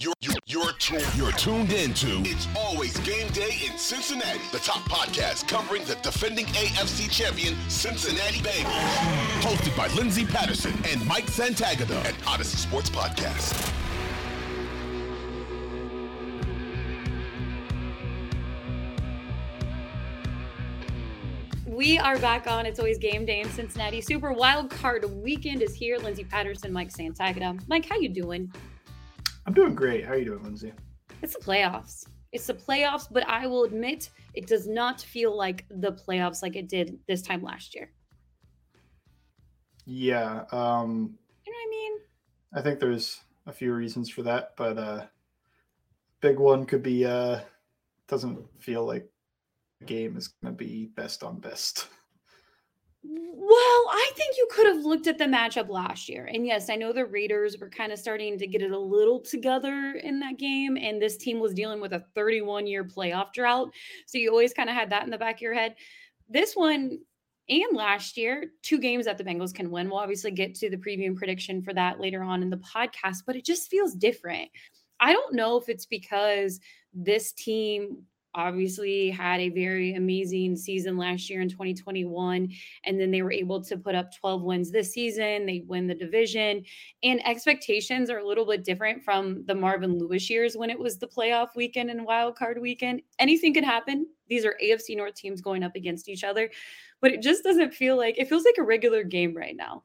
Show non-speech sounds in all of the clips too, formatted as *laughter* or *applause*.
You're, you're, you're, tuned, you're tuned into It's Always Game Day in Cincinnati, the top podcast covering the defending AFC champion Cincinnati Bengals. Hosted by Lindsay Patterson and Mike Santagata, at Audacy Sports Podcast. We are back on. It's always game day in Cincinnati. Super Wild Card Weekend is here. Lindsay Patterson, Mike Santagata. Mike, how you doing? I'm doing great. How are you doing, Lindsay? It's the playoffs. It's the playoffs, but I will admit it does not feel like the playoffs like it did this time last year. Yeah. Um, you know what I mean? I think there's a few reasons for that, but uh big one could be uh doesn't feel like the game is going to be best on best. Well, I think you could have looked at the matchup last year. And yes, I know the Raiders were kind of starting to get it a little together in that game. And this team was dealing with a 31 year playoff drought. So you always kind of had that in the back of your head. This one and last year, two games that the Bengals can win. We'll obviously get to the preview and prediction for that later on in the podcast, but it just feels different. I don't know if it's because this team obviously had a very amazing season last year in 2021 and then they were able to put up 12 wins this season. They win the division and expectations are a little bit different from the marvin lewis years when it was the playoff weekend and wild card weekend. Anything could happen. These are afc north teams going up against each other but it just doesn't feel like it feels like a regular game right now.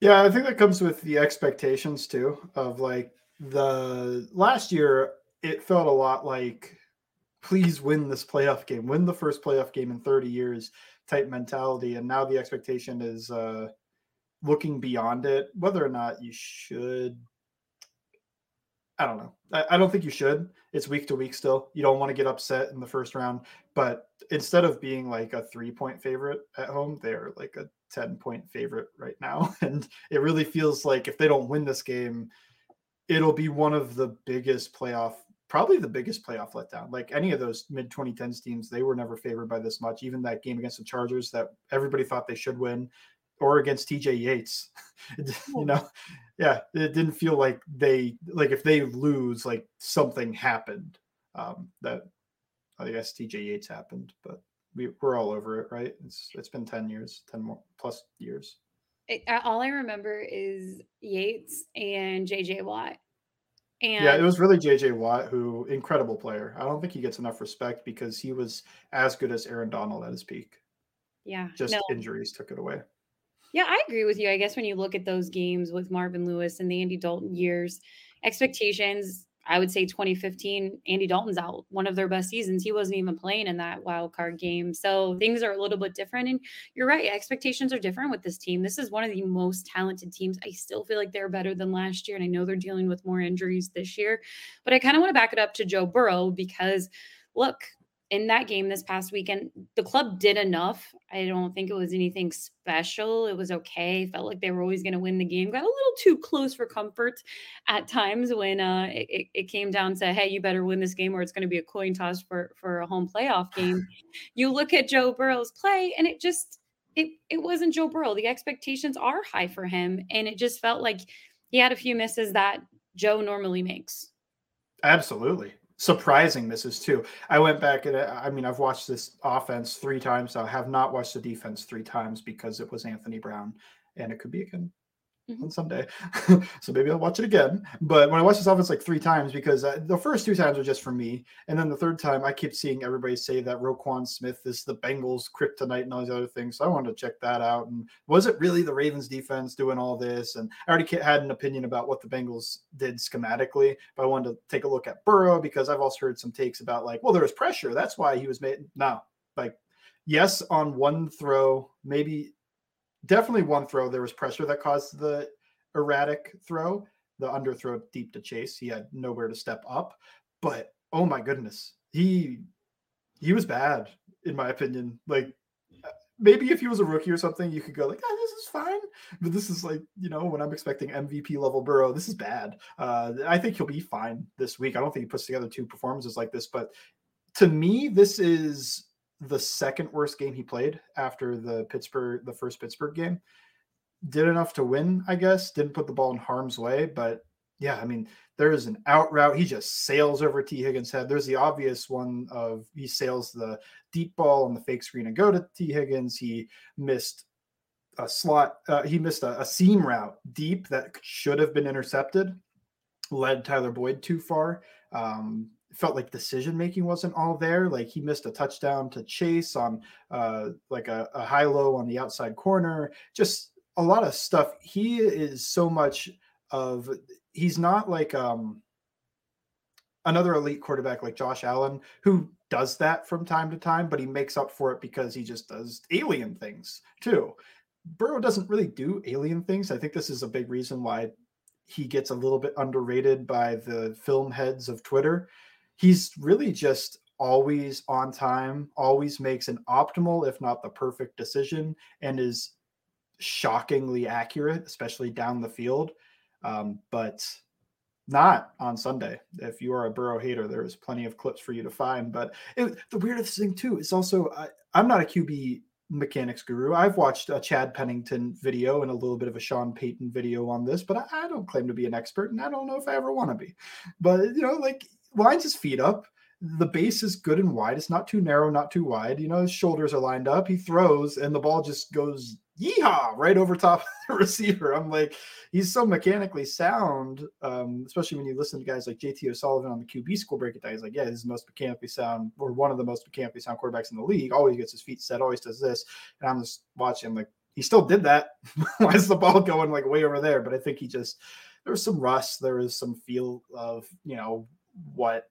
Yeah i think that comes with the expectations too of like the last year it felt a lot like please win this playoff game, win the first playoff game in 30 years type mentality. And now the expectation is uh, looking beyond it, whether or not you should. I don't know. I, I don't think you should. It's week to week still. You don't want to get upset in the first round. But instead of being like a three point favorite at home, they're like a 10 point favorite right now. *laughs* And it really feels like if they don't win this game, it'll be one of the biggest playoff probably the biggest playoff letdown. Like any of those mid 2010s teams, they were never favored by this much. Even that game against the Chargers that everybody thought they should win, or against TJ Yates, *laughs* you know, yeah, it didn't feel like they like if they lose, like something happened. Um, that I guess TJ Yates happened, but we, we're all over it, right? It's it's been 10 years, 10 more plus years. It, all I remember is Yates and JJ Watt and yeah, it was really JJ Watt, who incredible player. I don't think he gets enough respect because he was as good as Aaron Donald at his peak. Yeah. Just no. injuries took it away. Yeah, I agree with you. I guess when you look at those games with Marvin Lewis and the Andy Dalton years, expectations I would say 2015, Andy Dalton's out one of their best seasons. He wasn't even playing in that wild card game. So things are a little bit different. And you're right, expectations are different with this team. This is one of the most talented teams. I still feel like they're better than last year. And I know they're dealing with more injuries this year. But I kind of want to back it up to Joe Burrow because look, in that game this past weekend, the club did enough. I don't think it was anything special. It was okay. Felt like they were always going to win the game. Got a little too close for comfort at times when uh, it, it came down to, hey, you better win this game or it's going to be a coin toss for for a home playoff *sighs* game. you look at Joe Burrow's play, and it just it it wasn't Joe Burrow. The expectations are high for him, and it just felt like he had a few misses that Joe normally makes. Absolutely surprising misses too. I went back and I mean I've watched this offense three times. I have not watched the defense three times because it was Anthony Brown, and it could be again mm-hmm. on Sunday. *laughs* so maybe I'll watch it again. But when I watched this offense like three times, because uh, the first two times are just for me, and then the third time I keep seeing everybody say that Roquan Smith is the Bengals kryptonite and all these other things. So I wanted to check that out. And was it really the Ravens defense doing all this? And I already had an opinion about what the Bengals did schematically, but I wanted to take a look at Burrow because I've also heard some takes about like, well, there was pressure. That's why he was made. No, like yes, on one throw, maybe definitely one throw there was pressure that caused the erratic throw, the underthrow deep to chase. He had nowhere to step up, but oh my goodness, he he was bad in my opinion. Like mm. uh, maybe if he was a rookie or something, you could go like, "Oh, this is fine." But this is like, you know, when I'm expecting MVP level Burrow, this is bad. Uh, I think he'll be fine this week. I don't think he puts together two performances like this, but to me, this is the second worst game he played after the Pittsburgh, the first Pittsburgh game. Did enough to win, I guess. Didn't put the ball in harm's way, but yeah, I mean, there is an out route. He just sails over Tee Higgins' head. There's the obvious one of he sails the deep ball on the fake screen and go to Tee Higgins. He missed a slot. Uh, he missed a, a seam route deep that should have been intercepted. Led Tyler Boyd too far. Um, felt like decision making wasn't all there. Like he missed a touchdown to Chase on uh, like a, a high low on the outside corner. Just a lot of stuff. He is so much of he's not like um another elite quarterback like Josh Allen who does that from time to time, but he makes up for it because he just does alien things too. Burrow doesn't really do alien things. I think this is a big reason why he gets a little bit underrated by the film heads of Twitter he's really just always on time, always makes an optimal, if not the perfect decision, and is shockingly accurate, especially down the field. Um, but not on Sunday. If you are a Burrow hater, there's plenty of clips for you to find. But it, the weirdest thing too is also I, I'm not a QB mechanics guru. I've watched a Chad Pennington video and a little bit of a Sean Payton video on this, but I, I don't claim to be an expert, and I don't know if I ever want to be. But you know, like lines his feet up. The base is good and wide. It's not too narrow, not too wide. You know, his shoulders are lined up. He throws, and the ball just goes yeehaw right over top of the *laughs* receiver. I'm like, he's so mechanically sound, um, especially when you listen to guys like JT O'Sullivan on the QB school break it down. He's like, yeah, he's the most mechanically sound, or one of the most mechanically sound quarterbacks in the league. Always gets his feet set, always does this. And I'm just watching, like, he still did that. *laughs* Why is the ball going like way over there? But I think he just there was some rust. There was some feel of you know what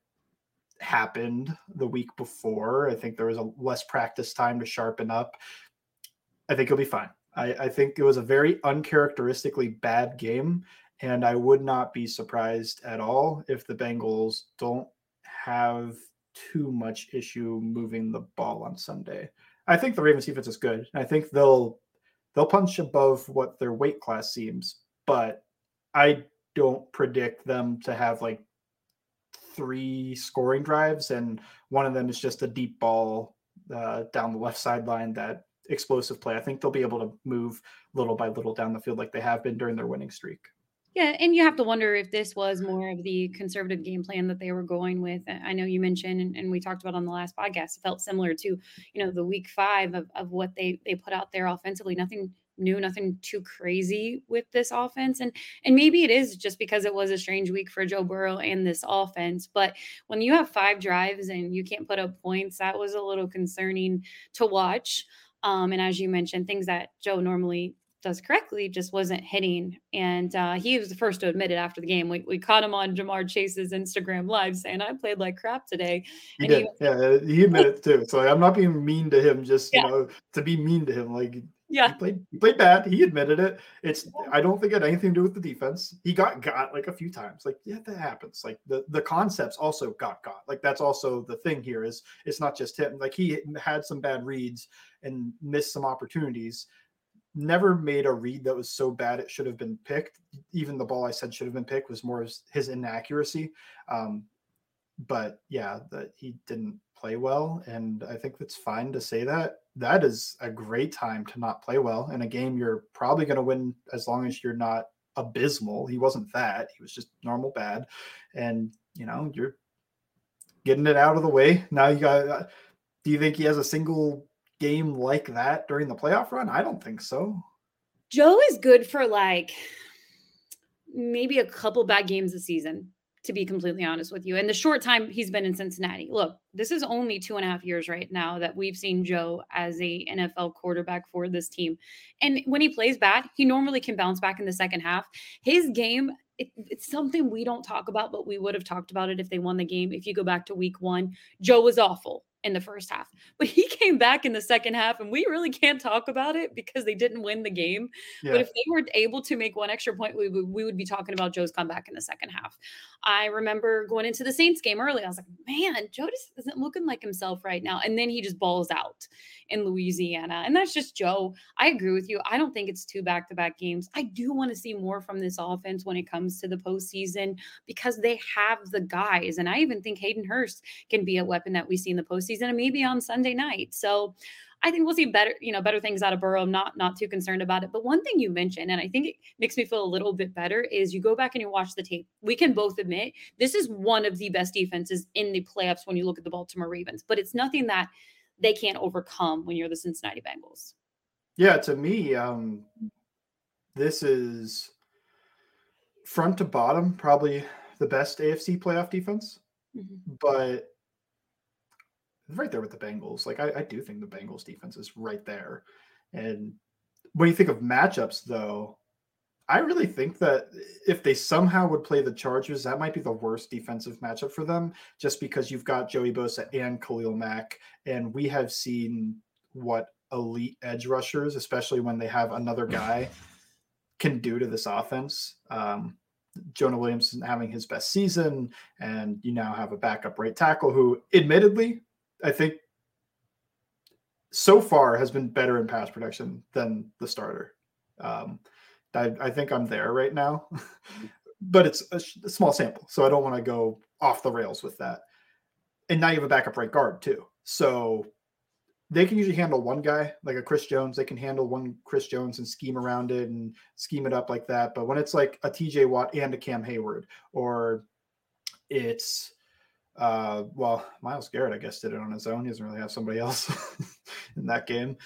happened the week before. I think there was a less practice time to sharpen up. I think he'll be fine. I, I think it was a very uncharacteristically bad game, and I would not be surprised at all if the Bengals don't have too much issue moving the ball on Sunday. I think the Ravens defense is good. I think they'll they'll punch above what their weight class seems, but I don't predict them to have like three scoring drives, and one of them is just a deep ball uh, down the left sideline that explosive play. I think they'll be able to move little by little down the field like they have been during their winning streak. Yeah, and you have to wonder if this was more of the conservative game plan that they were going with. I know you mentioned, and, and we talked about on the last podcast, it felt similar to, you know, the week five of, of what they they put out there offensively. Nothing new, nothing too crazy with this offense. And and maybe it is just because it was a strange week for Joe Burrow and this offense. But when you have five drives and you can't put up points, that was a little concerning to watch. Um, and as you mentioned, things that Joe normally does correctly just wasn't hitting. And uh, he was the first to admit it after the game. We, we caught him on Ja'Marr Chase's Instagram live saying, I played like crap today. He and did. He, yeah, he admitted it too. So I'm not being mean to him, just, yeah. you know, to be mean to him. Like yeah, he played he played bad. He admitted it. It's I don't think it had anything to do with the defense. He got got like a few times. Like yeah, that happens. Like the the concepts also got got. Like that's also the thing here is it's not just him. Like he had some bad reads and missed some opportunities. Never made a read that was so bad it should have been picked. Even the ball I said should have been picked was more his inaccuracy. Um, but yeah, that he didn't play well, and I think that's fine to say that that is a great time to not play well in a game you're probably going to win as long as you're not abysmal. He wasn't that. He was just normal bad. And, you know, you're getting it out of the way. Now you got uh, do you think he has a single game like that during the playoff run? I don't think so. Joe is good for like maybe a couple bad games a season to be completely honest with you. And the short time he's been in Cincinnati, look, this is only two and a half years right now that we've seen Joe as a NFL quarterback for this team. And when he plays bad, he normally can bounce back in the second half. His game, it, it's something we don't talk about, but we would have talked about it if they won the game. If you go back to week one, Joe was awful in the first half. *laughs* But he came back in the second half, and we really can't talk about it because they didn't win the game. Yeah. But if they were able to make one extra point, we we would be talking about Joe's comeback in the second half. I remember going into the Saints game early. I was like, man, Joe just isn't looking like himself right now. And then he just balls out in Louisiana. And that's just Joe. I agree with you. I don't think it's two back to back games. I do want to see more from this offense when it comes to the postseason because they have the guys. And I even think Hayden Hurst can be a weapon that we see in the postseason and maybe on Sunday night. So I think we'll see better, you know, better things out of Burrow. I'm not not too concerned about it. But one thing you mentioned, and I think it makes me feel a little bit better, is you go back and you watch the tape. We can both admit this is one of the best defenses in the playoffs when you look at the Baltimore Ravens. But it's nothing that they can't overcome when you're the Cincinnati Bengals. Yeah, to me, um, this is front to bottom probably the best AFC playoff defense. Mm-hmm. But right there with the Bengals. Like I, I do think the Bengals defense is right there. And when you think of matchups, though, I really think that if they somehow would play the Chargers, that might be the worst defensive matchup for them, just because you've got Joey Bosa and Khalil Mack, and we have seen what elite edge rushers, especially when they have another guy, can do to this offense. Um, Jonah Williams isn't having his best season, and you now have a backup right tackle who, admittedly, I think so far has been better in pass protection than the starter. Um, I, I, think I'm there right now, *laughs* but it's a, a, small sample, so I don't want to go off the rails with that. And now you have a backup right guard too, so they can usually handle one guy like a Chris Jones. They can handle one Chris Jones and scheme around it and scheme it up like that. But when it's like a TJ Watt and a Cam Heyward, or it's uh, well, Myles Garrett, I guess, did it on his own. He doesn't really have somebody else *laughs* in that game.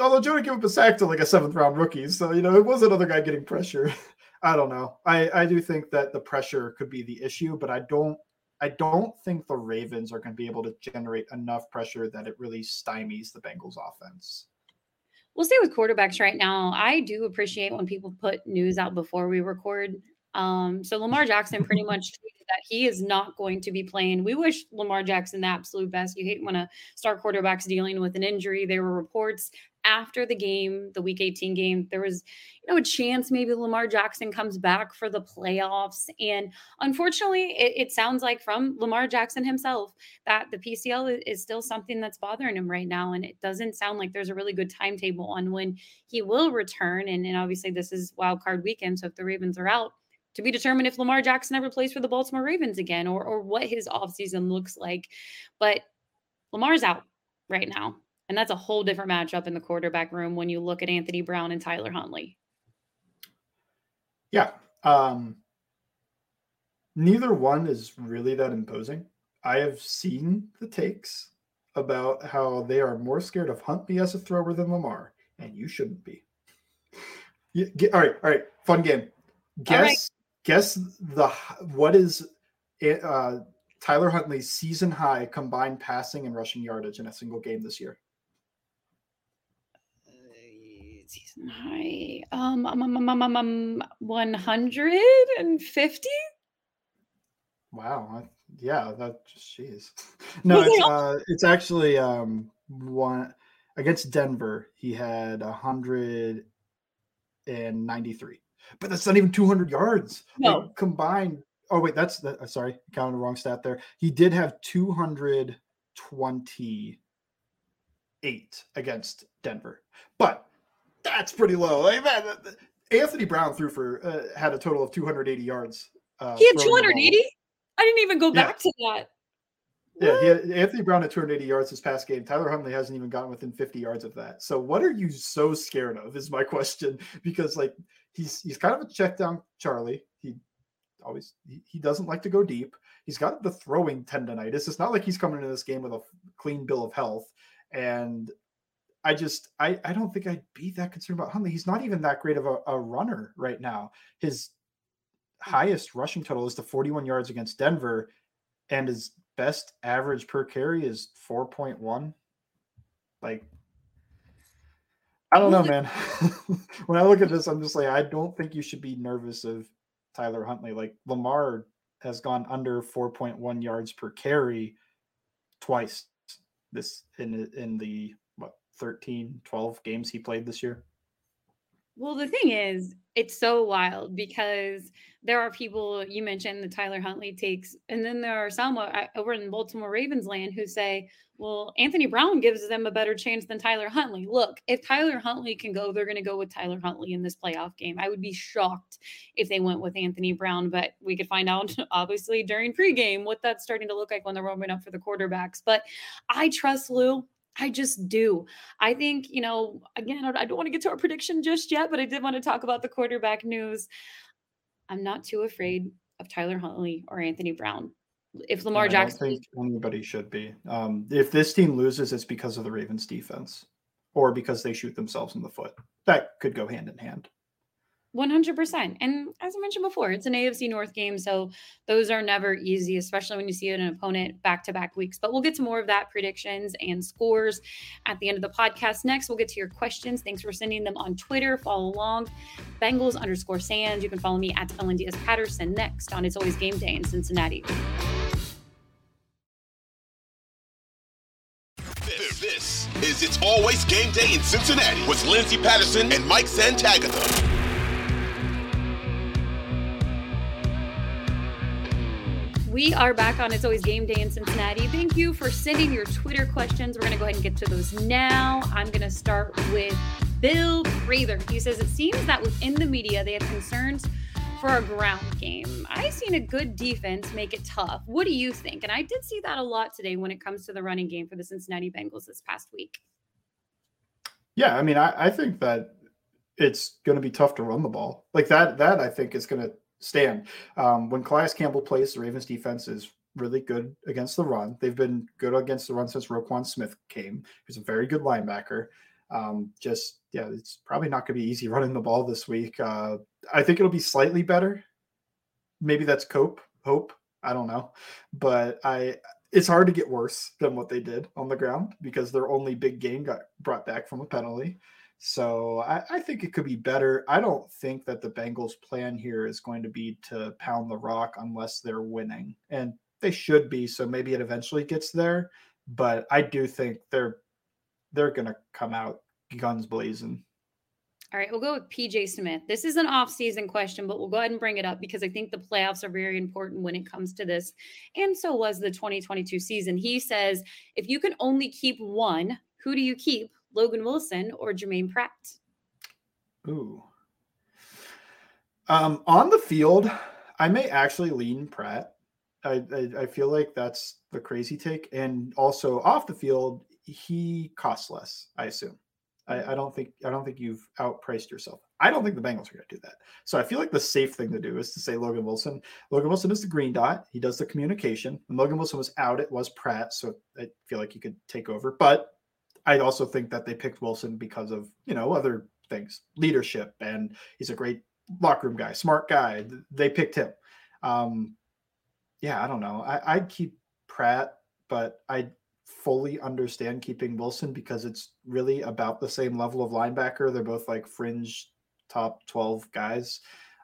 Although Jonah gave up a sack to like a seventh round rookie. So, you know, it was another guy getting pressure. *laughs* I don't know. I, I do think that the pressure could be the issue, but I don't I don't think the Ravens are going to be able to generate enough pressure that it really stymies the Bengals offense. We'll stay with quarterbacks right now. I do appreciate when people put news out before we record. Um, so Lamar Jackson pretty *laughs* much tweeted that he is not going to be playing. We wish Lamar Jackson the absolute best. You hate when a star quarterback's dealing with an injury. There were reports after the game, the week 18 game, there was, you know, a chance maybe Lamar Jackson comes back for the playoffs. And unfortunately, it, it sounds like from Lamar Jackson himself that the PCL is still something that's bothering him right now. And it doesn't sound like there's a really good timetable on when he will return. And, and obviously, this is wild card weekend. So if the Ravens are out, to be determined if Lamar Jackson ever plays for the Baltimore Ravens again or, or what his offseason looks like. But Lamar's out right now. And that's a whole different matchup in the quarterback room when you look at Anthony Brown and Tyler Huntley. Yeah. Um, neither one is really that imposing. I have seen the takes about how they are more scared of Huntley as a thrower than Lamar, and you shouldn't be. Get, all right, all right, fun game. Guess guess the what is uh, Tyler Huntley's season high combined passing and rushing yardage in a single game this year? season high. Um, um, um, um, um, um 150? Wow. Yeah, that jeez. *laughs* No, it's uh it's actually um one against Denver, he had 193. But that's not even 200 yards. No. Like, combined. Oh wait, that's the uh, sorry, counted the wrong stat there. He did have 228 against Denver. But that's pretty low. Like, man, Anthony Brown threw for uh, had a total of 280 yards. Uh, he had 280. I didn't even go yeah. back to that. Yeah, had, Anthony Brown had 280 yards this past game. Tyler Huntley hasn't even gotten within 50 yards of that. So, what are you so scared of? Is my *laughs* question because like he's he's kind of a check down Charlie. He always he, he doesn't like to go deep. He's got the throwing tendonitis. It's not like he's coming into this game with a clean bill of health. And I just I I don't think I'd be that concerned about Huntley. He's not even that great of a, a runner right now. His highest rushing total is the 41 yards against Denver, and his best average per carry is 4.1. Like I don't know, man. *laughs* when I look at this, I'm just like, I don't think you should be nervous of Tyler Huntley. Like Lamar has gone under 4.1 yards per carry twice this in in the what 13, 12 games he played this year? Well, the thing is, it's so wild because there are people you mentioned the Tyler Huntley takes, and then there are some uh, over in Baltimore Ravens land who say, well, Anthony Brown gives them a better chance than Tyler Huntley. Look, if Tyler Huntley can go, they're going to go with Tyler Huntley in this playoff game. I would be shocked if they went with Anthony Brown, but we could find out *laughs* obviously during pregame what that's starting to look like when they're warming up for the quarterbacks. But I trust Lou I just do. I think, you know, again, I don't want to get to our prediction just yet, but I did want to talk about the quarterback news. I'm not too afraid of Tyler Huntley or Anthony Brown. If Lamar Jackson, I don't think anybody should be. Um, if this team loses, it's because of the Ravens' defense, or because they shoot themselves in the foot. That could go hand in hand. 100%. And as I mentioned before, it's an AFC North game. So those are never easy, especially when you see an opponent back to back weeks. But we'll get to more of that predictions and scores at the end of the podcast. Next, we'll get to your questions. Thanks for sending them on Twitter. Follow along, Bengals underscore Sans. You can follow me at Ellen Patterson next on It's Always Game Day in Cincinnati. This is It's Always Game Day in Cincinnati with Lindsay Patterson and Mike Santagata. We are back on It's Always Game Day in Cincinnati. Thank you for sending your Twitter questions. We're going to go ahead and get to those now. I'm going to start with Bill Prather. He says, It seems that within the media, they have concerns for a ground game. I've seen a good defense make it tough. What do you think? And I did see that a lot today when it comes to the running game for the Cincinnati Bengals this past week. Yeah, I mean, I, I think that it's going to be tough to run the ball like that. That I think is going to stand. Um, when Calais Campbell plays, the Ravens defense is really good against the run. They've been good against the run since Roquan Smith came. He's a very good linebacker. Um, just yeah, it's probably not going to be easy running the ball this week. Uh, I think it'll be slightly better. Maybe that's cope hope. I don't know, but I it's hard to get worse than what they did on the ground because their only big game got brought back from a penalty. So I, I, think it could be better. I don't think that the Bengals' plan here is going to be to pound the rock unless they're winning, and they should be. So maybe it eventually gets there, but I do think they're they're going to come out guns blazing. All right, we'll go with PJ Smith. This is an off-season question, but we'll go ahead and bring it up because I think the playoffs are very important when it comes to this. And so was the 2022 season. He says, if you can only keep one, who do you keep? Logan Wilson or Jermaine Pratt? Ooh. Um, on the field, I may actually lean Pratt. I, I, I feel like that's the crazy take, and also off the field, he costs less. I assume. I, I, don't think I don't think you've outpriced yourself. I don't think the Bengals are going to do that. So I feel like the safe thing to do is to say Logan Wilson. Logan Wilson is the green dot. He does the communication. When Logan Wilson was out, it was Pratt. So I feel like he could take over. But I also think that they picked Wilson because of you know other things, leadership, and he's a great locker room guy, smart guy. They picked him. Um, yeah, I don't know. I, I'd keep Pratt, but I fully understand keeping Wilson because it's really about the same level of linebacker. They're both like fringe top 12 guys.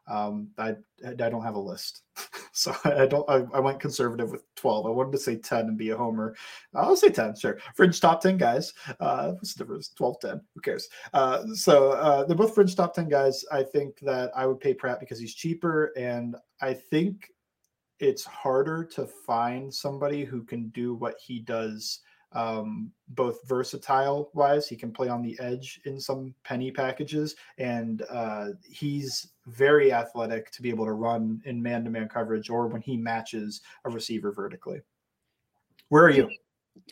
Um, I I don't have a list, *laughs* so *laughs* I don't. I, I, went conservative with twelve. I wanted to say ten and be a homer. I'll say ten, sure. Fringe top ten guys. Uh, what's the difference? 12, 10. Who cares? Uh, so uh, they're both fringe top ten guys. I think that I would pay Pratt because he's cheaper, and I think it's harder to find somebody who can do what he does um, both versatile wise. He can play on the edge in some penny packages, and uh, he's very athletic to be able to run in man to man coverage or when he matches a receiver vertically. Where are you?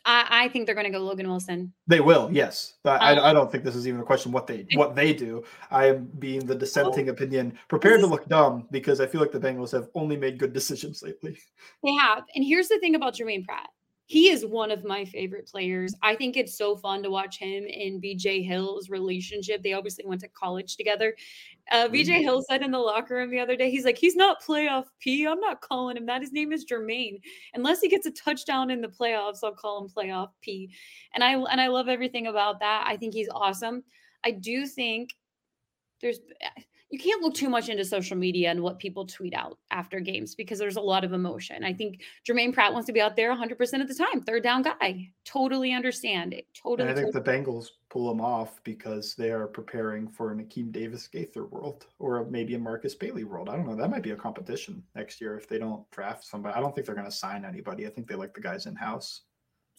I, I think they're going to go Logan Wilson. They will, yes. I, um, I, don't think this is even a question what they what they do. I am being the dissenting oh, opinion, prepared to look dumb because I feel like the Bengals have only made good decisions lately. They have, and here's the thing about Jermaine Pratt he is one of my favorite players. I think it's so fun to watch him and BJ Hill's relationship. They obviously went to college together. Uh, BJ mm-hmm. Hill said in the locker room the other day, he's like, he's not playoff P. I'm not calling him that. His name is Jermaine. Unless he gets a touchdown in the playoffs, I'll call him playoff P. And I and I love everything about that. I think he's awesome. I do think there's you can't look too much into social media and what people tweet out after games because there's a lot of emotion. I think Jermaine Pratt wants to be out there 100% of the time, third down guy. Totally understand it. Totally. And I think totally. the Bengals pull him off because they are preparing for an Akeem Davis Gaither world or maybe a Markus Bailey world. I don't know. That might be a competition next year if they don't draft somebody. I don't think they're going to sign anybody. I think they like the guys in house.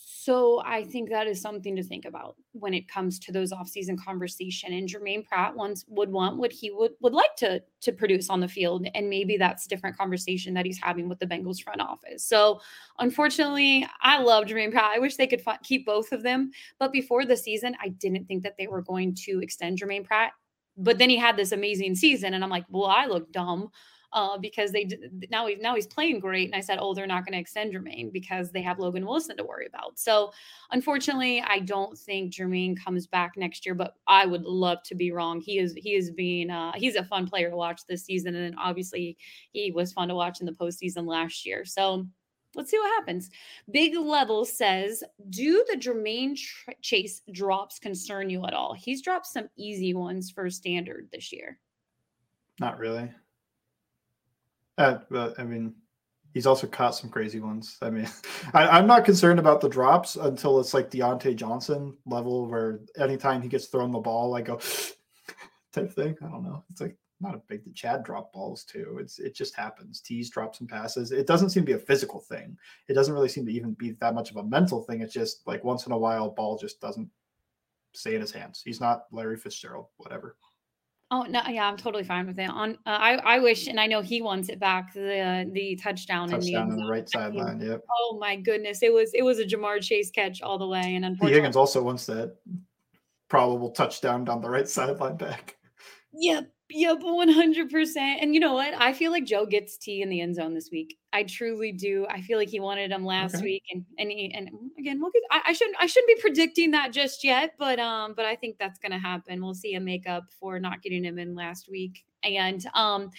So I think that is something to think about when it comes to those offseason conversation. And Jermaine Pratt once would want what he would would like to to produce on the field, and maybe that's different conversation that he's having with the Bengals front office. So unfortunately, I love Jermaine Pratt. I wish they could f- keep both of them. But before the season, I didn't think that they were going to extend Jermaine Pratt. But then he had this amazing season, and I'm like, well, I look dumb uh, because they now he's now he's playing great. And I said, oh, they're not going to extend Jermaine because they have Logan Wilson to worry about. So unfortunately, I don't think Jermaine comes back next year, but I would love to be wrong. He is he is being uh, he's a fun player to watch this season, and obviously he was fun to watch in the postseason last year. So. Let's see what happens. Big Level says, Do the Jermaine Chase drops concern you at all? He's dropped some easy ones for standard this year. Not really. Uh, but I mean, he's also caught some crazy ones. I mean, *laughs* I, am not concerned about the drops until it's like Diontae Johnson level, where anytime he gets thrown the ball, I go *laughs* type thing. I don't know. It's like not a big. The Chad drop balls too. It's it just happens. Tees drops some passes. It doesn't seem to be a physical thing. It doesn't really seem to even be that much of a mental thing. It's just like once in a while, ball just doesn't stay in his hands. He's not Larry Fitzgerald, whatever. Oh no, yeah, I'm totally fine with it. On, uh, I I wish, and I know he wants it back. The the touchdown, touchdown in the, on the right sideline. Yep. Oh my goodness, it was it was a Ja'Marr Chase catch all the way, and unfortunately, Higgins also wants that probable touchdown down the right sideline back. Yep, Yep, 100%. And you know what? I feel like Joe gets Tee in the end zone this week. I truly do. I feel like he wanted him last okay. week and and he, and again, we'll get, I, I, shouldn't I shouldn't be predicting that just yet, but um but I think that's going to happen. We'll see a makeup for not getting him in last week. And um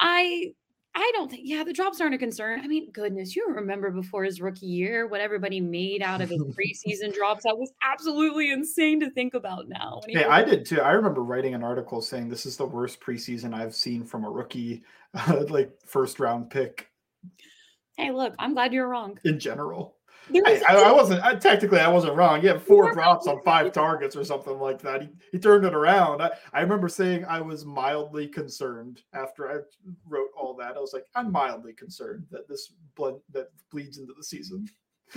I I don't think, yeah, the drops aren't a concern. I mean, goodness, you remember before his rookie year, what everybody made out of his *laughs* preseason drops. That was absolutely insane to think about now. Yeah, I did too. I remember writing an article saying this is the worst preseason I've seen from a rookie, uh, *laughs* like first round pick. Hey, look, I'm glad you're wrong. In general. I, I, I, wasn't I, technically I wasn't wrong. He had four drops on five targets or something like that. He, he turned it around. I, I remember saying I was mildly concerned after I wrote all that. I was like, I'm mildly concerned that this blood that bleeds into the season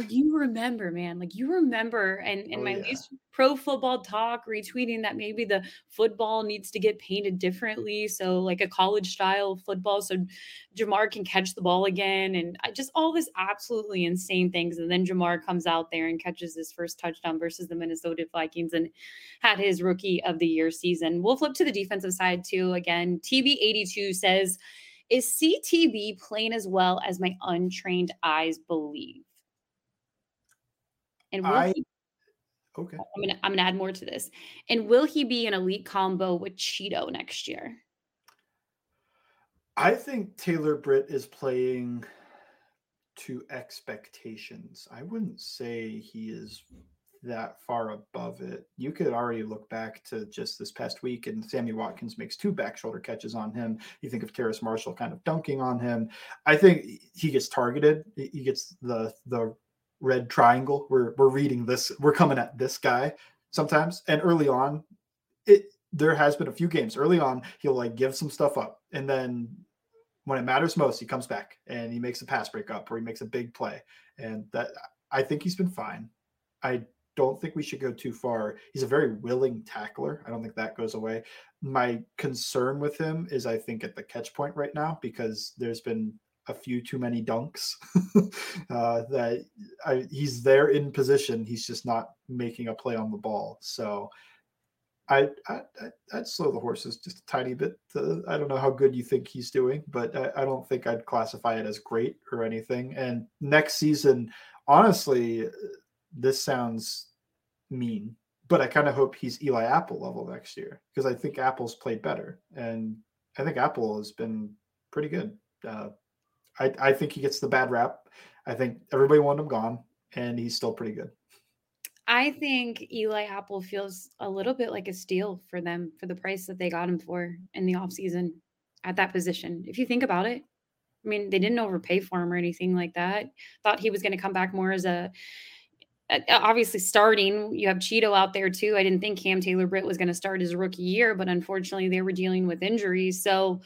you remember, man, like you remember, and in oh, my yeah. least pro football talk, retweeting that maybe the football needs to get painted differently, so like a college style football, so Ja'Marr can catch the ball again, and I just all this absolutely insane things, and then Ja'Marr comes out there and catches his first touchdown versus the Minnesota Vikings and had his rookie of the year season. We'll flip to the defensive side too. Again, TB82 says. Is CTB playing as well as my untrained eyes believe? And will I, he, okay, oh, I'm gonna I'm gonna add more to this. And will he be an elite combo with Chido next year? I think Taylor Britt is playing to expectations. I wouldn't say he is that far above it. You could already look back to just this past week, and Sammy Watkins makes two back shoulder catches on him. You think of Terrace Marshall kind of dunking on him. I think he gets targeted. He gets the the red triangle. We're we're reading this. We're coming at this guy sometimes. And early on, it there has been a few games early on. He'll like give some stuff up, and then when it matters most, he comes back and he makes a pass break up or he makes a big play. And that I think he's been fine. I don't think we should go too far. He's a very willing tackler. I don't think that goes away. My concern with him is I think at the catch point right now because there's been a few too many dunks. *laughs* uh, that I, he's there in position, he's just not making a play on the ball. So I, I I'd slow the horses just a tiny bit. To, I don't know how good you think he's doing, but I, I don't think I'd classify it as great or anything. And next season, honestly, this sounds mean, but I kind of hope he's Eli Apple level next year because I think Apple's played better, and I think Apple has been pretty good. Uh, I, I think he gets the bad rap. I think everybody wanted him gone, and he's still pretty good. I think Eli Apple feels a little bit like a steal for them for the price that they got him for in the offseason at that position. If you think about it, I mean, they didn't overpay for him or anything like that. Thought he was going to come back more as a obviously starting. You have Chido out there too. I didn't think Cam Taylor Britt was going to start his rookie year, but unfortunately, they were dealing with injuries. So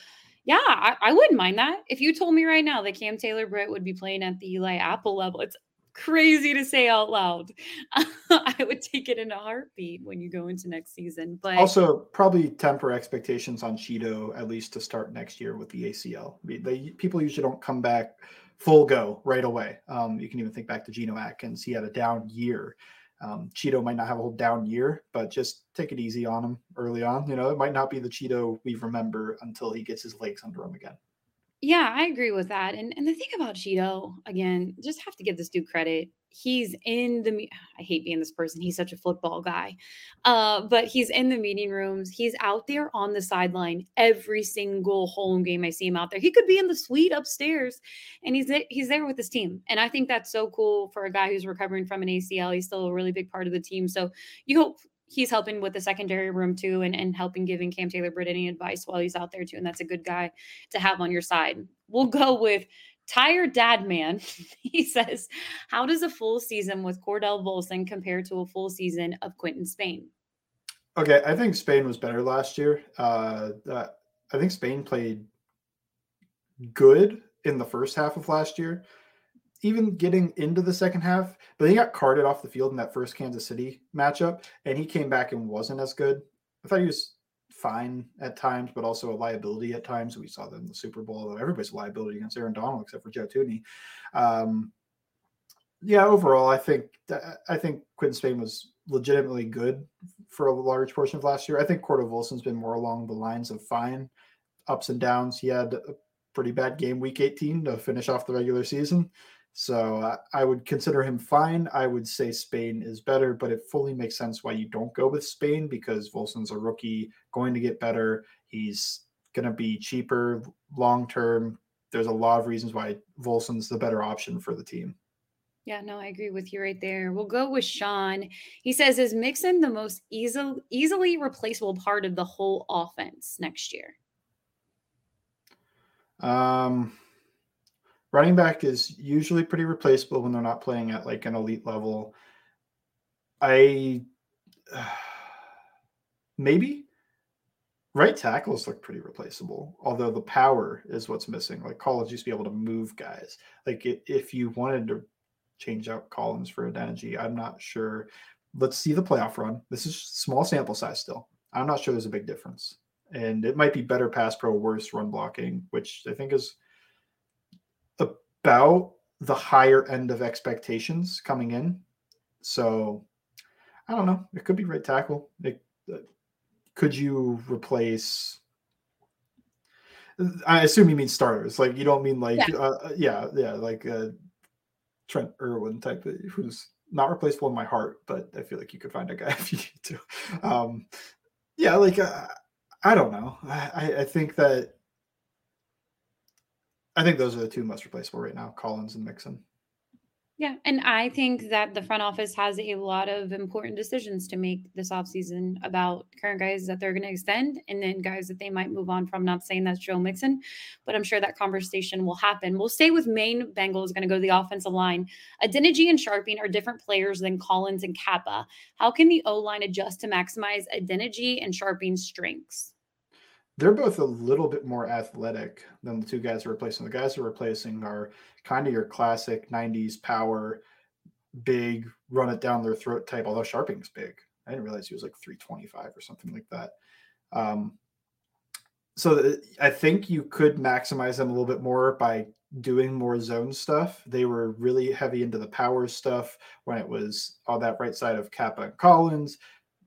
yeah, I, I, wouldn't mind that. If you told me right now that Cam Taylor Britt would be playing at the Eli Apple level, it's crazy to say out loud. *laughs* I would take it in a heartbeat when you go into next season. But also probably temper expectations on Chido at least to start next year with the ACL. They, people usually don't come back full go right away. Um, you can even think back to Geno Atkins. He had a down year. Um, Chido might not have a whole down year, but just take it easy on him early on. You know, it might not be the Chido we remember until he gets his legs under him again. Yeah, I agree with that. And and the thing about Chido, again, just have to give this dude credit. He's in the I hate being this person. He's such a football guy. Uh, but he's in the meeting rooms. He's out there on the sideline every single home game I see him out there. He could be in the suite upstairs and he's he's there with his team. And I think that's so cool for a guy who's recovering from an ACL. He's still a really big part of the team. So you hope he's helping with the secondary room too and, and helping giving Cam Taylor Britt any advice while he's out there too. And that's a good guy to have on your side. We'll go with tired dad man. *laughs* he says, How does a full season with Cordell Volson compare to a full season of Quinton Spain? Okay, I think Spain was better last year. Uh, uh, I think Spain played good in the first half of last year even getting into the second half, but he got carted off the field in that first Kansas City matchup, and he came back and wasn't as good. I thought he was fine at times, but also a liability at times. We saw that in the Super Bowl. Everybody's a liability against Aaron Donald except for Joe Thuney. Um, yeah, overall, I think I think Quinton Spain was legitimately good for a large portion of last year. I think Cordell Volson's been more along the lines of fine, ups and downs. He had a pretty bad game week 18 to finish off the regular season. So uh, I would consider him fine. I would say Spain is better, but it fully makes sense why you don't go with Spain because Volson's a rookie, going to get better. He's going to be cheaper long term. There's a lot of reasons why Volson's the better option for the team. Yeah, no, I agree with you right there. We'll go with Sean. He says, "Is Mixon the most easily easily replaceable part of the whole offense next year?" Um, running back is usually pretty replaceable when they're not playing at like an elite level. I uh, *sighs* maybe right tackles look pretty replaceable, although the power is what's missing. Like Collins used to be able to move guys. Like if you wanted to change out Collins for Adeniji, I'm not sure. Let's see the playoff run. This is small sample size still. I'm not sure there's a big difference. And it might be better pass pro, worse run blocking, which I think is about the higher end of expectations coming in. So I don't know. It could be right tackle. It, uh, could you replace? I assume you mean starters. Like you don't mean like yeah, uh, uh yeah, yeah, like uh, Trent Irwin type, of, who's not replaceable in my heart, but I feel like you could find a guy *laughs* if you need to. Um, yeah, like uh, I don't know. I, I think that I think those are the two most replaceable right now, Collins and Mixon. Yeah, and I think that the front office has a lot of important decisions to make this offseason about current guys that they're going to extend and then guys that they might move on from. Not saying that's Joe Mixon, but I'm sure that conversation will happen. We'll stay with Maine Bengals, going to go to the offensive line. Adeniji and Scharping are different players than Collins and Cappa. How can the O line adjust to maximize Adeniji and Scharping's strengths? They're both a little bit more athletic than the two guys are replacing. The guys are replacing are kind of your classic 90s power, big, run it down their throat type, although Scharping's big. I didn't realize he was like 325 or something like that. Um, so I think you could maximize them a little bit more by doing more zone stuff. They were really heavy into the power stuff when it was on that right side of Cappa and Collins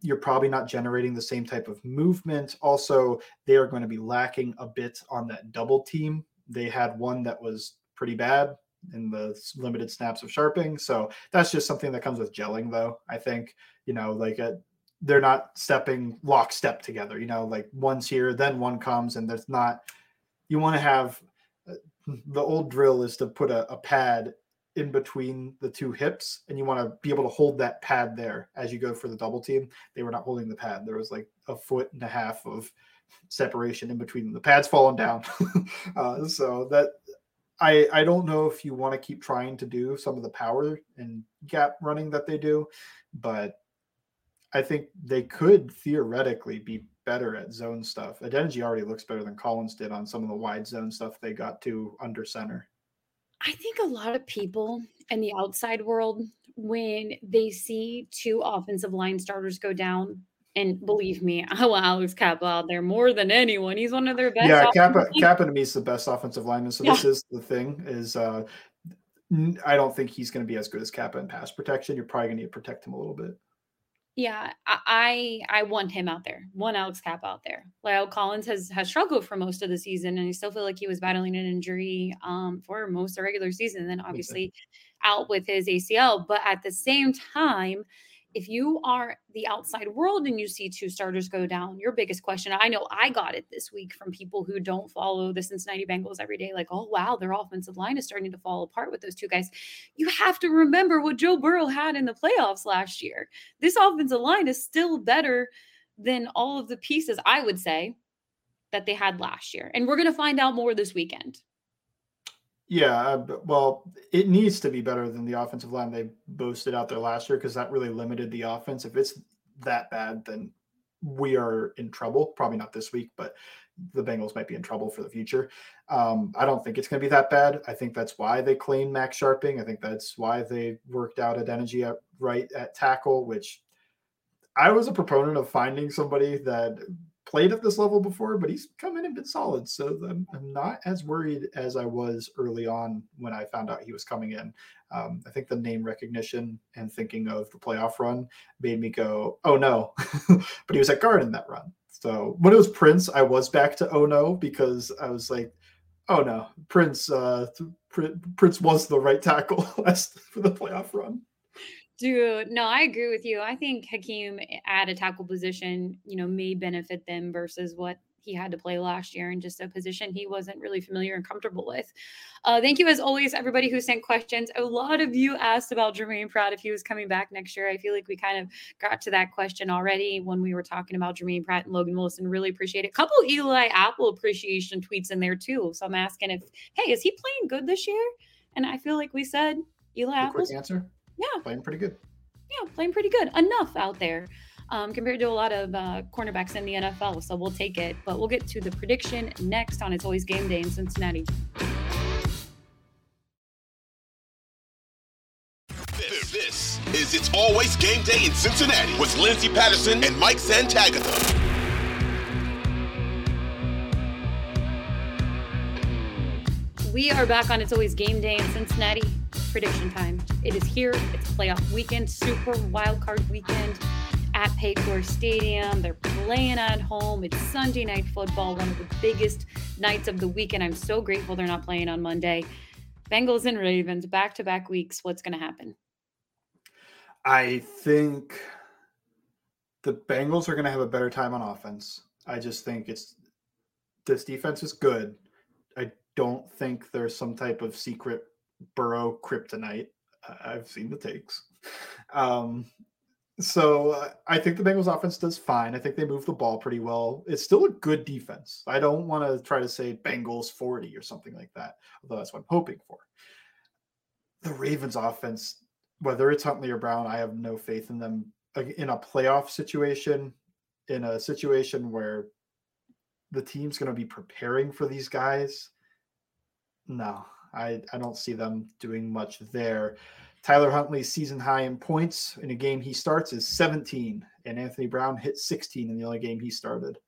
you're probably not generating the same type of movement. Also, they are going to be lacking a bit on that double team. They had one that was pretty bad in the limited snaps of Scharping. So that's just something that comes with gelling, though. I think, you know, like a, uh, they're not stepping lockstep together, you know, like one's here, then one comes, and there's not, you want to have uh, the old drill is to put a, a pad in between the two hips and you want to be able to hold that pad there as you go for the double team. They were not holding the pad. There was like a foot and a half of separation in between. The pad's fallen down. *laughs* uh, so that I I don't know if you want to keep trying to do some of the power and gap running that they do, but I think they could theoretically be better at zone stuff. Adeniji already looks better than Collins did on some of the wide zone stuff they got to under center. I think a lot of people in the outside world, when they see two offensive line starters go down, and believe me, *laughs* I want Alex Cappa out there more than anyone. He's one of their best. Yeah, Cappa, Cappa to me is the best offensive lineman. So yeah. this is the thing: is uh, I don't think he's going to be as good as Cappa in pass protection. You're probably going to need to protect him a little bit. Yeah, I I want him out there. One Alex Cap out there. La'el Collins has has struggled for most of the season, and I still feel like he was battling an injury um, for most of the regular season. And then obviously out with his ACL. But at the same time, if you are the outside world and you see two starters go down, your biggest question, I know I got it this week from people who don't follow the Cincinnati Bengals every day, like, oh, wow, their offensive line is starting to fall apart with those two guys. You have to remember what Joe Burrow had in the playoffs last year. This offensive line is still better than all of the pieces, I would say, that they had last year. And we're going to find out more this weekend. Yeah, uh, well, it needs to be better than the offensive line they boasted out there last year because that really limited the offense. If it's that bad, then we are in trouble. Probably not this week, but the Bengals might be in trouble for the future. Um, I don't think it's going to be that bad. I think that's why they claim Max Scharping. I think that's why they worked out Adeniji at right at tackle, which I was a proponent of finding somebody that played at this level before, but he's come in and been solid. So I'm, I'm, not as worried as I was early on when I found out he was coming in. Um, I think the name recognition and thinking of the playoff run made me go, oh no. *laughs* but he was at guard in that run. So when it was Prince, I was back to oh no because I was like, oh no, Prince, uh, Prince was the right tackle *laughs* last for the playoff run. Dude, no, I agree with you. I think Hakeem at a tackle position, you know, may benefit them versus what he had to play last year in just a position he wasn't really familiar and comfortable with. Uh, thank you, as always, everybody who sent questions. A lot of you asked about Jermaine Pratt if he was coming back next year. I feel like we kind of got to that question already when we were talking about Jermaine Pratt and Logan Wilson. Really appreciate it. A couple Eli Apple appreciation tweets in there too. So I'm asking if, hey, is he playing good this year? And I feel like we said Eli Apple. Quick answer. Yeah. Playing pretty good. Yeah, playing pretty good. Enough out there um, compared to a lot of uh, cornerbacks in the NFL. So we'll take it. But we'll get to the prediction next on It's Always Game Day in Cincinnati. This is It's Always Game Day in Cincinnati with Lindsay Patterson and Mike Santagata. We are back on It's Always Game Day in Cincinnati prediction time. It is here. It's playoff weekend, super wild card weekend at Paycor Stadium. They're playing at home. It's Sunday night football, one of the biggest nights of the weekend. I'm so grateful they're not playing on Monday. Bengals and Ravens, back to back weeks. What's going to happen? I think the Bengals are going to have a better time on offense. I just think it's this defense is good. I don't think there's some type of secret Burrow kryptonite. I've seen the takes. Um, so uh, I think the Bengals offense does fine. I think they move the ball pretty well. It's still a good defense. I don't want to try to say Bengals 40 or something like that, although that's what I'm hoping for. The Ravens offense, whether it's Huntley or Brown, I have no faith in them in a playoff situation, in a situation where the team's going to be preparing for these guys. No, I, I don't see them doing much there. Tyler Huntley's season high in points in a game he starts is 17, and Anthony Brown hit 16 in the only game he started.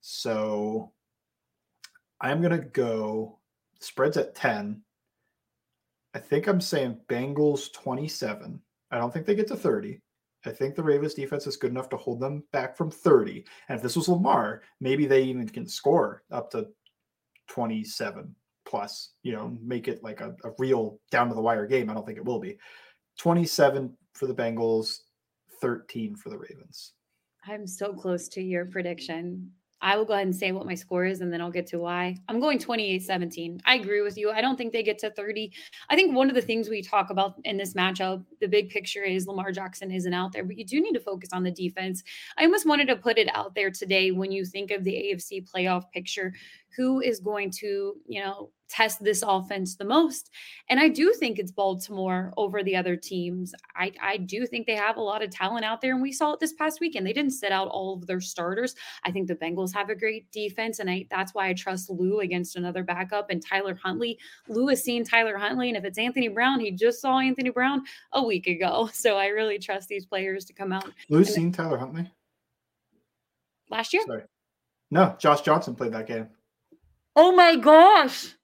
So I'm going to go spreads at 10. I think I'm saying Bengals 27. I don't think they get to 30. I think the Ravens defense is good enough to hold them back from 30. And if this was Lamar, maybe they even can score up to 27 plus, you know, make it like a, a real down to the wire game. I don't think it will be. 27 for the Bengals, 13 for the Ravens. I'm so close to your prediction. I will go ahead and say what my score is and then I'll get to why. I'm going 28 17. I agree with you. I don't think they get to 30. I think one of the things we talk about in this matchup, the big picture is Lamar Jackson isn't out there, but you do need to focus on the defense. I almost wanted to put it out there today when you think of the AFC playoff picture who is going to, you know, test this offense the most. And I do think it's Baltimore over the other teams. I, I do think they have a lot of talent out there. And we saw it this past weekend. They didn't sit out all of their starters. I think the Bengals have a great defense. And I that's why I trust Lou against another backup and Tyler Huntley. Lou has seen Tyler Huntley. And if it's Anthony Brown, he just saw Anthony Brown a week ago. *laughs* So I really trust these players to come out. Lou's seen Tyler Huntley? Last year? Sorry. No, Josh Johnson played that game. Oh my gosh.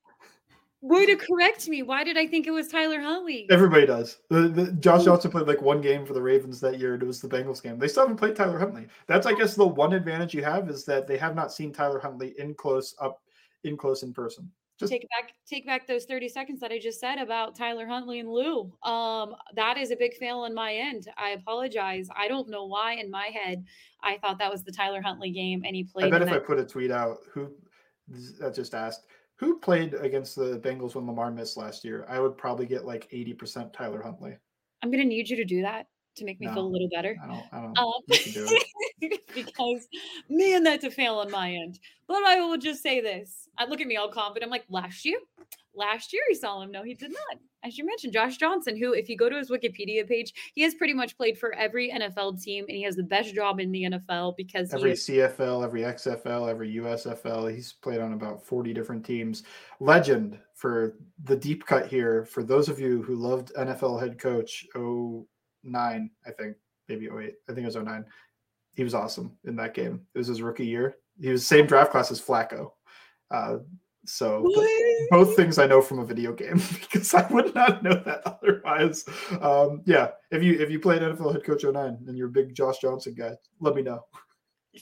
Way to correct me. Why did I think it was Tyler Huntley? Everybody does. The, the, Josh Johnson played like one game for the Ravens that year, and it was the Bengals game. They still haven't played Tyler Huntley. That's, I guess, the one advantage you have is that they have not seen Tyler Huntley in close up, in close in person. Just take back, take back those thirty seconds that I just said about Tyler Huntley and Lou. Um, that is a big fail on my end. I apologize. I don't know why in my head I thought that was the Tyler Huntley game, and he played. I bet if that- I put a tweet out, who that just asked who played against the Bengals when Lamar missed last year, I would probably get like 80% Tyler Huntley. I'm gonna need you to do that to make me No, feel a little better. I don't, I don't, Um, do *laughs* because man, that's a fail on my end. But I will just say this. I look at me all confident. I'm like, last year, last year he saw him. No, he did not. As you mentioned, Josh Johnson, who, if you go to his Wikipedia page, he has pretty much played for every NFL team and he has the best job in the NFL because Every is CFL, every XFL, every USFL, he's played on about 40 different teams. Legend for the deep cut here. For those of you who loved NFL head coach 09, I think, maybe 08, I think it was 09. He was awesome in that game. It was his rookie year. He was same draft class as Flacco. Uh, so th- both things I know from a video game *laughs* because I would not know that otherwise. Um, yeah, if you if you played NFL head coach 09 and you're a big Josh Johnson guy, let me know.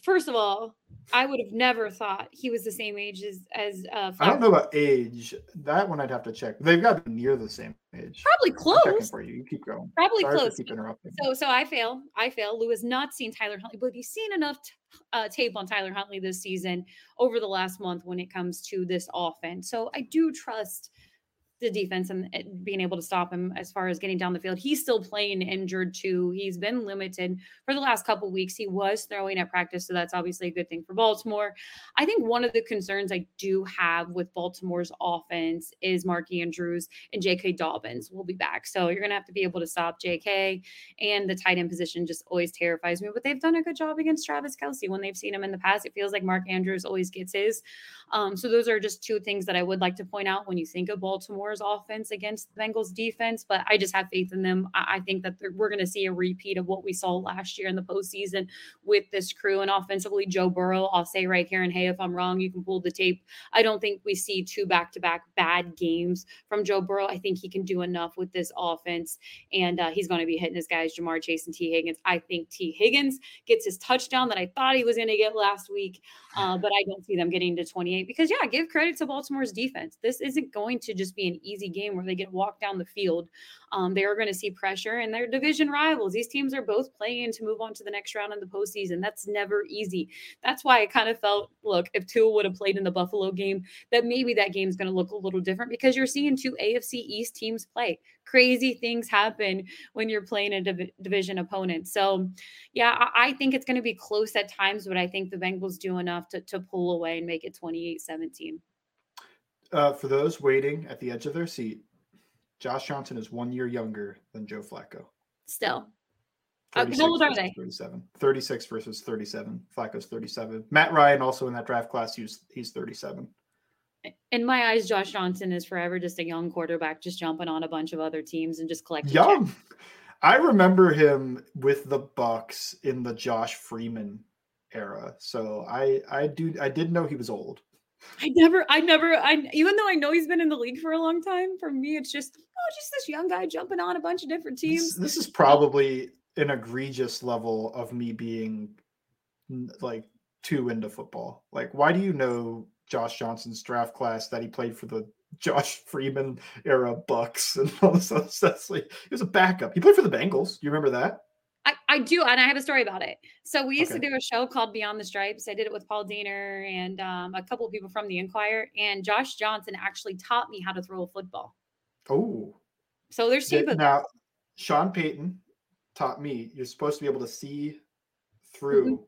First of all, I would have never thought he was the same age as as uh I don't know about age. That one I'd have to check. They've got to be near the same age. Probably close. for you. You keep going. Probably Sorry close. keep interrupting. So, so I fail. I fail. Lou has not seen Tyler Huntley, but he's seen enough t- uh, tape on Tyler Huntley this season over the last month when it comes to this offense. So I do trust the defense and being able to stop him as far as getting down the field. He's still playing injured too. He's been limited for the last couple weeks. He was throwing at practice, so that's obviously a good thing for Baltimore. I think one of the concerns I do have with Baltimore's offense is Mark Andrews and J.K. Dobbins will be back. So you're going to have to be able to stop J.K. and the tight end position just always terrifies me. But they've done a good job against Travis Kelce when they've seen him in the past. It feels like Mark Andrews always gets his. Um, so those are just two things that I would like to point out when you think of Baltimore's offense against the Bengals defense. But I just have faith in them. I, I think that we're going to see a repeat of what we saw last year in the postseason with this crew and offensively Joe Burrow. I'll say right here, and hey, if I'm wrong, you can pull the tape. I don't think we see two back-to-back bad games from Joe Burrow. I think he can do enough with this offense, and uh, he's going to be hitting his guys, Ja'Marr Chase and Tee Higgins. I think Tee Higgins gets his touchdown that I thought he was going to get last week, uh, but I don't see them getting to 28 because, yeah, give credit to Baltimore's defense. This isn't going to just be an easy game where they get walked down the field. Um, they are going to see pressure, and they're division rivals. These teams are both playing to move on to the next round in the postseason. That's never easy. That's why I kind of felt, look, if Tua would have played in the Buffalo game, that maybe that game is going to look a little different because you're seeing two AFC East teams play. Crazy things happen when you're playing a div- division opponent. So, yeah, I, I think it's going to be close at times, but I think the Bengals do enough to, to pull away and make it 28 17. Uh, for those waiting at the edge of their seat, Josh Johnson is one year younger than Joe Flacco. Still, Uh, how old are they? 37. 36 versus 37. Flacco's 37. Matt Ryan also in that draft class, he's he's 37. in my eyes, Josh Johnson is forever just a young quarterback, just jumping on a bunch of other teams and just collecting. checks. I remember him with the Bucks in the Josh Freeman era. So I I do I did know he was old. I never, I never, I even though I know he's been in the league for a long time, for me, it's just, oh, just this young guy jumping on a bunch of different teams. this is probably an egregious level of me being like too into football. Like, why do you know Josh Johnson's draft class that he played for the *laughs* Josh Freeman era Bucks and all this other stuff? Like, he was a backup. He played for the Bengals. You remember that? I, do, and I have a story about it. So we used Okay. to do a show called Beyond the Stripes. I did it with Paul Dehner and um, a couple of people from the Enquirer, and Josh Johnson actually taught me how to throw a football. Oh, So there's of now Sean Payton taught me you're supposed to be able to see through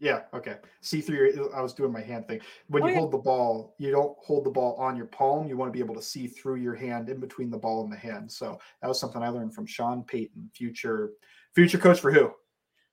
Yeah. Okay. See through your. I was doing my hand thing. When Oh, you yeah. hold the ball, you don't hold the ball on your palm. You want to be able to see through your hand, in between the ball and the hand. So that was something I learned from Sean Payton, future future coach for who?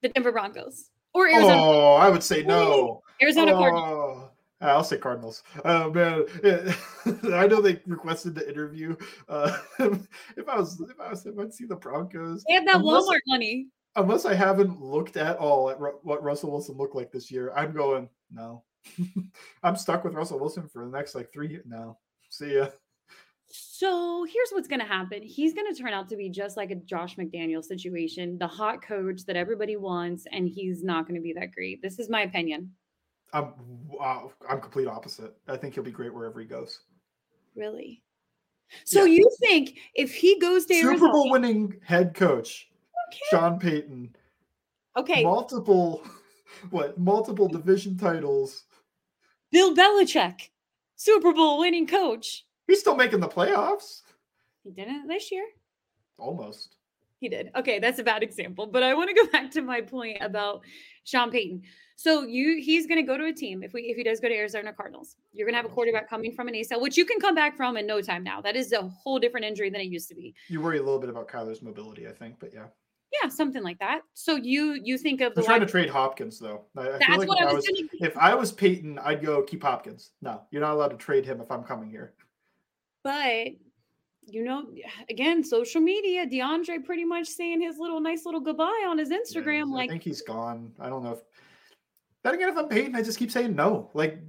The Denver Broncos or Arizona Oh, I would say no. Arizona Cardinals. Oh, I'll say Cardinals. Oh man, *laughs* I know they requested the interview. Uh, *laughs* if I was, if I was, if I'd see the Broncos, They have that unless- Walmart money. unless I haven't looked at all at Ru- what Russell Wilson looked like this year, I'm going no. *laughs* I'm stuck with Russell Wilson for the next like three. years. No, see ya. So here's what's going to happen. He's going to turn out to be just like a Josh McDaniel situation, the hot coach that everybody wants, and he's not going to be that great. This is my opinion. I'm uh, I'm complete opposite. I think he'll be great wherever he goes. Really. So Yeah. you think if he goes to Super Arizona, Bowl winning head coach okay, Sean Payton, okay, multiple *laughs* what multiple division titles. Bill Belichick, Super Bowl winning coach. He's still making the playoffs. He didn't this year. Almost. He did. Okay, that's a bad example, but I want to go *laughs* back to my point about Sean Payton. So you he's going to go to a team if we if he does go to Arizona Cardinals. You're going to have a quarterback coming from an ACL, which you can come back from in no time now. That is a whole different injury than it used to be. You worry a little bit about Kyler's mobility, I think, but yeah. Yeah, something like that. So you you think of the I'm trying to trade Hopkins though. I, I feel That's like what if I I was was if I was Peyton, I'd go keep Hopkins. No, you're not allowed to trade him if I'm coming here. But you know, again, social media, DeAndre pretty much saying his little nice little goodbye on his Yeah, like, I think he's gone. I don't know if. Then again, if I'm Peyton, I just keep saying no. Like,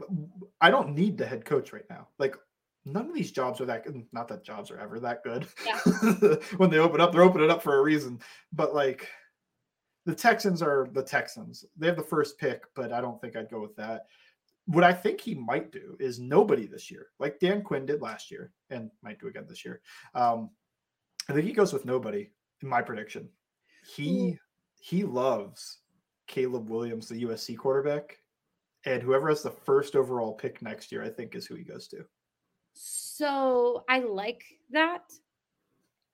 I don't need the head coach right now. Like, none of these jobs are that good. Not that jobs are ever that good. Yeah. *laughs* when they open up, they're opening up for a reason. But like, the Texans are the Texans. They have the first pick, but I don't think I'd go with that. What I think he might do is nobody this year, like Dan Quinn did last year, and might do again this year. Um, I think he goes with nobody. In my prediction, he he loves Caleb Williams, the USC quarterback, and whoever has the first overall pick next year, I think, is who he goes to. So I like that.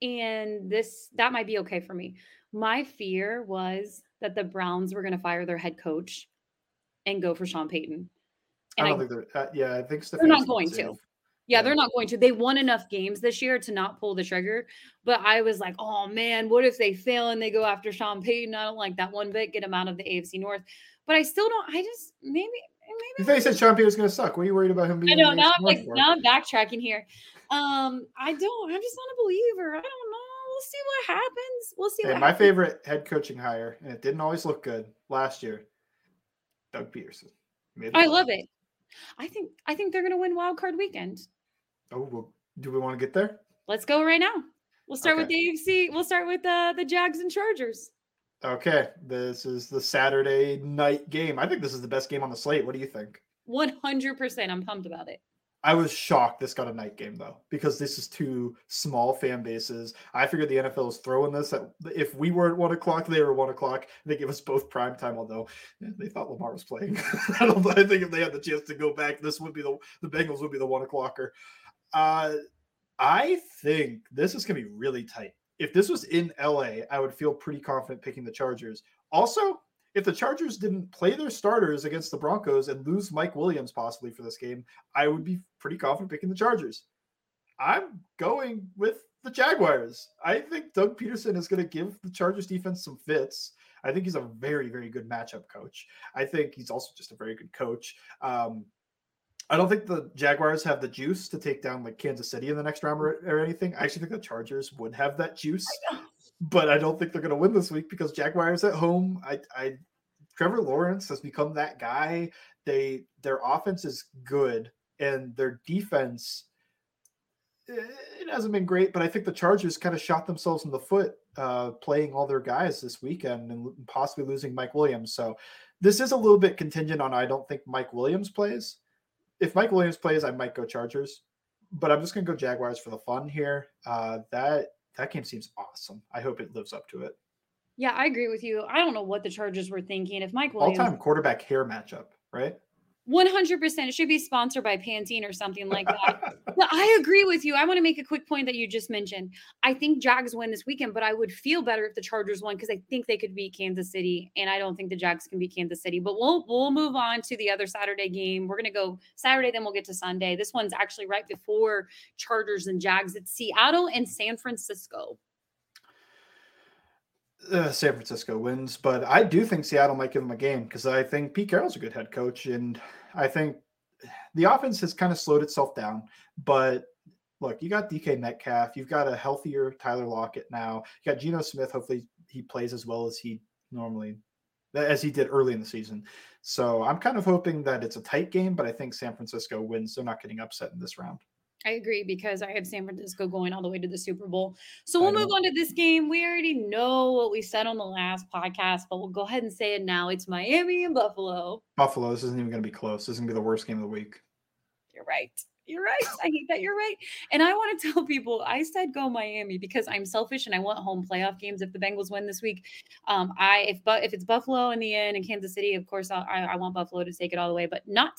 And this that might be okay for me. My fear was that the Browns were going to fire their head coach and go for Sean Payton. And I I, don't think they're. Uh, yeah, I think They're not going safe. to. yeah, yeah. they're not going to. They won enough games this year to not pull the trigger. But I was like, oh man, what if they fail and they go after Sean Payton? I don't like that one bit. Get him out of the AFC North. But I still don't. I just maybe Maybe You think Sean Peter's going to suck? What are you worried about him being? I know now I'm like now I'm backtracking here. Um, I don't. I'm just not a believer. I don't know. We'll see what happens. We'll see. Hey, my happens. favorite head coaching hire, and it didn't always look good last year. Doug Pederson. I love it. I think. I think they're gonna win Wild Card Weekend. Oh, well, do we want to get there? Let's go right now. We'll start with the AFC. We'll start with uh, the Jags and Chargers. Okay, this is the Saturday night game. I think this is the best game on the slate. What do you think? One hundred percent. I'm pumped about it. I was shocked this got a night game though, because this is two small fan bases. I figured the NFL is throwing this at if we were at one o'clock, they were one o'clock. They give us both prime time, although they thought Lamar was playing. *laughs* I I think if they had the chance to go back, this would be the the Bengals would be the one o'clocker. Uh I think this is gonna be really tight. If this was in LA, I would feel pretty confident picking the Chargers. Also, if the Chargers didn't play their starters against the Broncos and lose Mike Williams possibly for this game, I would be pretty confident picking the Chargers. I'm going with the Jaguars. I think Doug Pederson is going to give the Chargers defense some fits. I think he's a very, very good matchup coach. I think he's also just a very good coach. Um, I don't think the Jaguars have the juice to take down like Kansas City in the next round or, or anything. I actually think the Chargers would have that juice, but I don't think they're going to win this week because Jaguars at home. I, I, Trevor Lawrence has become that guy. They their offense is good and their defense eh, it hasn't been great, but I think the Chargers kind of shot themselves in the foot uh, playing all their guys this weekend and possibly losing Mike Williams. So this is a little bit contingent on I don't think Mike Williams plays. If Mike Williams plays, I might go Chargers, but I'm just going to go Jaguars for the fun here. Uh, that that game seems awesome. I hope it lives up to it. Yeah, I agree with you. I don't know what the Chargers were thinking. If Mike Williams all-time quarterback hair matchup, right? 100% it should be sponsored by Pantene or something like that. *laughs* but I agree with you. I want to make a quick point that you just mentioned. I think Jags win this weekend, but I would feel better if the Chargers won because I think they could beat Kansas City and I don't think the Jags can beat Kansas City. But we'll we'll move on to the other Saturday game. We're going to go Saturday then we'll get to Sunday. This one's actually right before Chargers and Jags. It's Seattle and San Francisco. Uh, San Francisco wins, but I do think Seattle might give them a game because I think Pete Carroll's a good head coach, and I think the offense has kind of slowed itself down. But look, you got DK Metcalf, you've got a healthier Tyler Lockett now, you got Geno Smith. Hopefully, he plays as well as he normally as he did early in the season. So I'm kind of hoping that it's a tight game, but I think San Francisco wins. They're not getting upset in this round. I agree because I have San Francisco going all the way to the Super Bowl. So we'll move on to this game. We already know what we said on the last podcast, but we'll go ahead and say it now. It's Miami and Buffalo. Buffalo. This isn't even going to be close. This is going to be the worst game of the week. You're right. You're right. I hate that you're right. And I want to *laughs* tell people I said go Miami because I'm selfish and I want home playoff games if the Bengals win this week. Um, I if but if it's Buffalo in the end and Kansas City, of course I, I want Buffalo to take it all the way, but not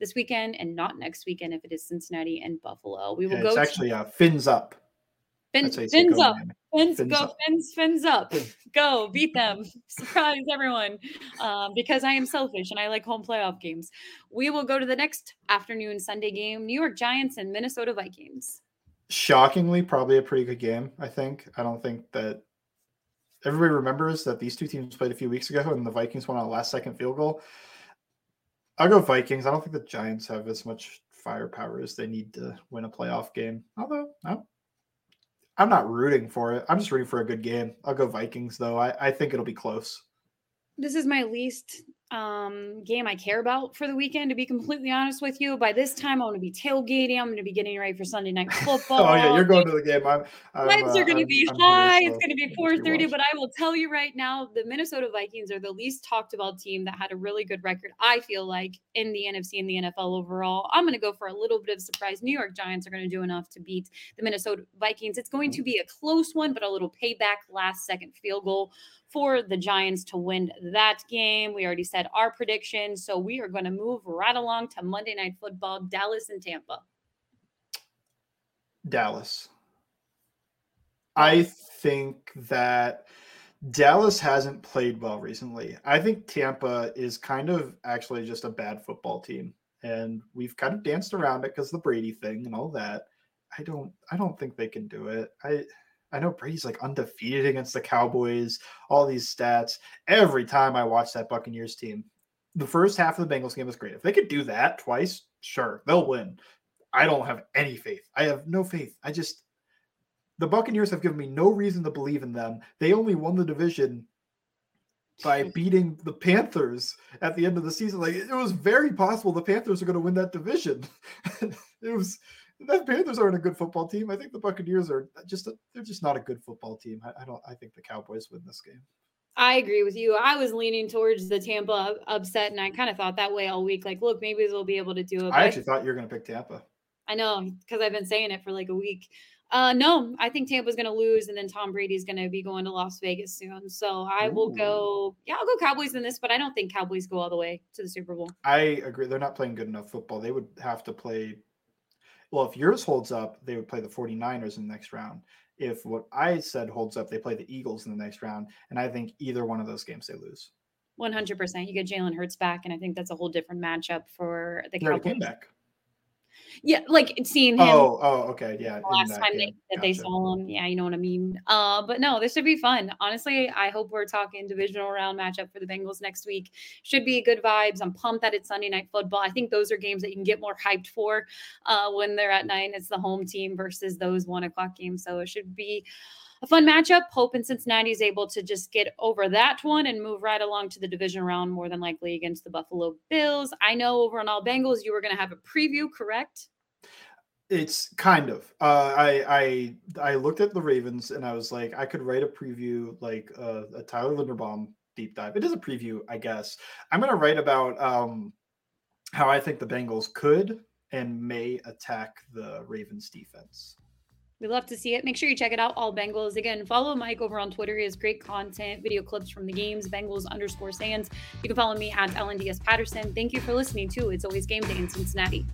this weekend and not next weekend if it is Cincinnati and Buffalo. We will yeah, go. It's actually uh, fins up. Fins, fins up. Fins, fins go, up. fins, fins up. Go beat them. *laughs* Surprise everyone. Um, because I am selfish and I like home playoff games. We will go to the next afternoon Sunday game New York Giants and Minnesota Vikings. Shockingly, probably a pretty good game, I think. I don't think that everybody remembers that these two teams played a few weeks ago and the Vikings won on a last second field goal. I'll go Vikings. I don't think the Giants have as much firepower as they need to win a playoff game. Although I'm, I'm not rooting for it. I'm just rooting for a good game. I'll go Vikings though. I, I think it'll be close. This is my least um, game I care about for the weekend, to be completely honest with you. By this time, I'm going to be tailgating. I'm going to be getting ready for Sunday night *laughs* football. oh yeah, you're going to the game. I'm, I'm Vibes uh, are going to be I'm, high. I'm it's going to be 4:30. But I will tell you right now, the Minnesota Vikings are the least talked about team that had a really good record. I feel like in the NFC and the NFL overall. I'm going to go for a little bit of surprise. New York Giants are going to do enough to beat the Minnesota Vikings. It's going to be a close one, but a little payback last second field goal for the Giants to win that game. We already said our prediction. So we are going to move right along to Monday Night Football, Dallas and Tampa. Dallas. I think that Dallas hasn't played well recently. I think Tampa is kind of actually just a bad football team. And we've kind of danced around it because the Brady thing and all that. I don't I don't think they can do it. I I know Brady's like undefeated against the Cowboys, all these stats. Every time I watch that Buccaneers team, the first half of the Bengals game was great. If they could do that twice, sure, they'll win. I don't have any faith. I have no faith. I just the Buccaneers have given me no reason to believe in them. They only won the division by *laughs* beating the Panthers at the end of the season. Like it was very possible the Panthers are going to win that division. *laughs* it was the Panthers aren't a good football team. I think the Buccaneers are just a, they're just not a good football team. I, I, don't. I think the Cowboys win this game. I agree with you. I was leaning towards the Tampa upset, and I kind of thought that way all week. Like, look, maybe they'll be able to do it. I actually thought you were going to pick Tampa. I know because I've been saying it for like a week. Uh, no, I think Tampa's going to lose, and then Tom Brady's going to be going to Las Vegas soon. So I Ooh. will go. Yeah, I'll go Cowboys in this, but I don't think Cowboys go all the way to the Super Bowl. I agree. They're not playing good enough football. They would have to play well, if yours holds up, they would play the 49ers in the next round. If what I said holds up, they play the Eagles in the next round. And I think either one of those games they lose. 100%. You get Jalen Hurts back, and I think that's a whole different matchup for the Cowboys. Came back. Yeah, like seeing him. Oh, oh, okay, yeah. last that, time yeah. they, that gotcha. they saw him, yeah, you know what I mean. Uh, but no, this should be fun. Honestly, I hope we're talking divisional round matchup for the Bengals next week. Should be good vibes. I'm pumped that it's Sunday night football. I think those are games that you can get more hyped for uh, when they're at nine. It's the home team versus those one o'clock games, so it should be a fun matchup. Hoping Cincinnati is able to just get over that one and move right along to the division round, more than likely against the Buffalo Bills. I know over on All Bengals, you were going to have a preview, correct? It's kind of. Uh, I I I looked at the Ravens and I was like, I could write a preview like uh, a Tyler Linderbaum deep dive. It is a preview, I guess. I'm going to write about um, how I think the Bengals could and may attack the Ravens defense. We love to see it. Make sure you check it out, All Bengals. Again, follow Mike over on Twitter. He has great content, video clips from the games, Bengals underscore Sans. You can follow me at LNDS Patterson. Thank you for listening, too. It's always game day in Cincinnati.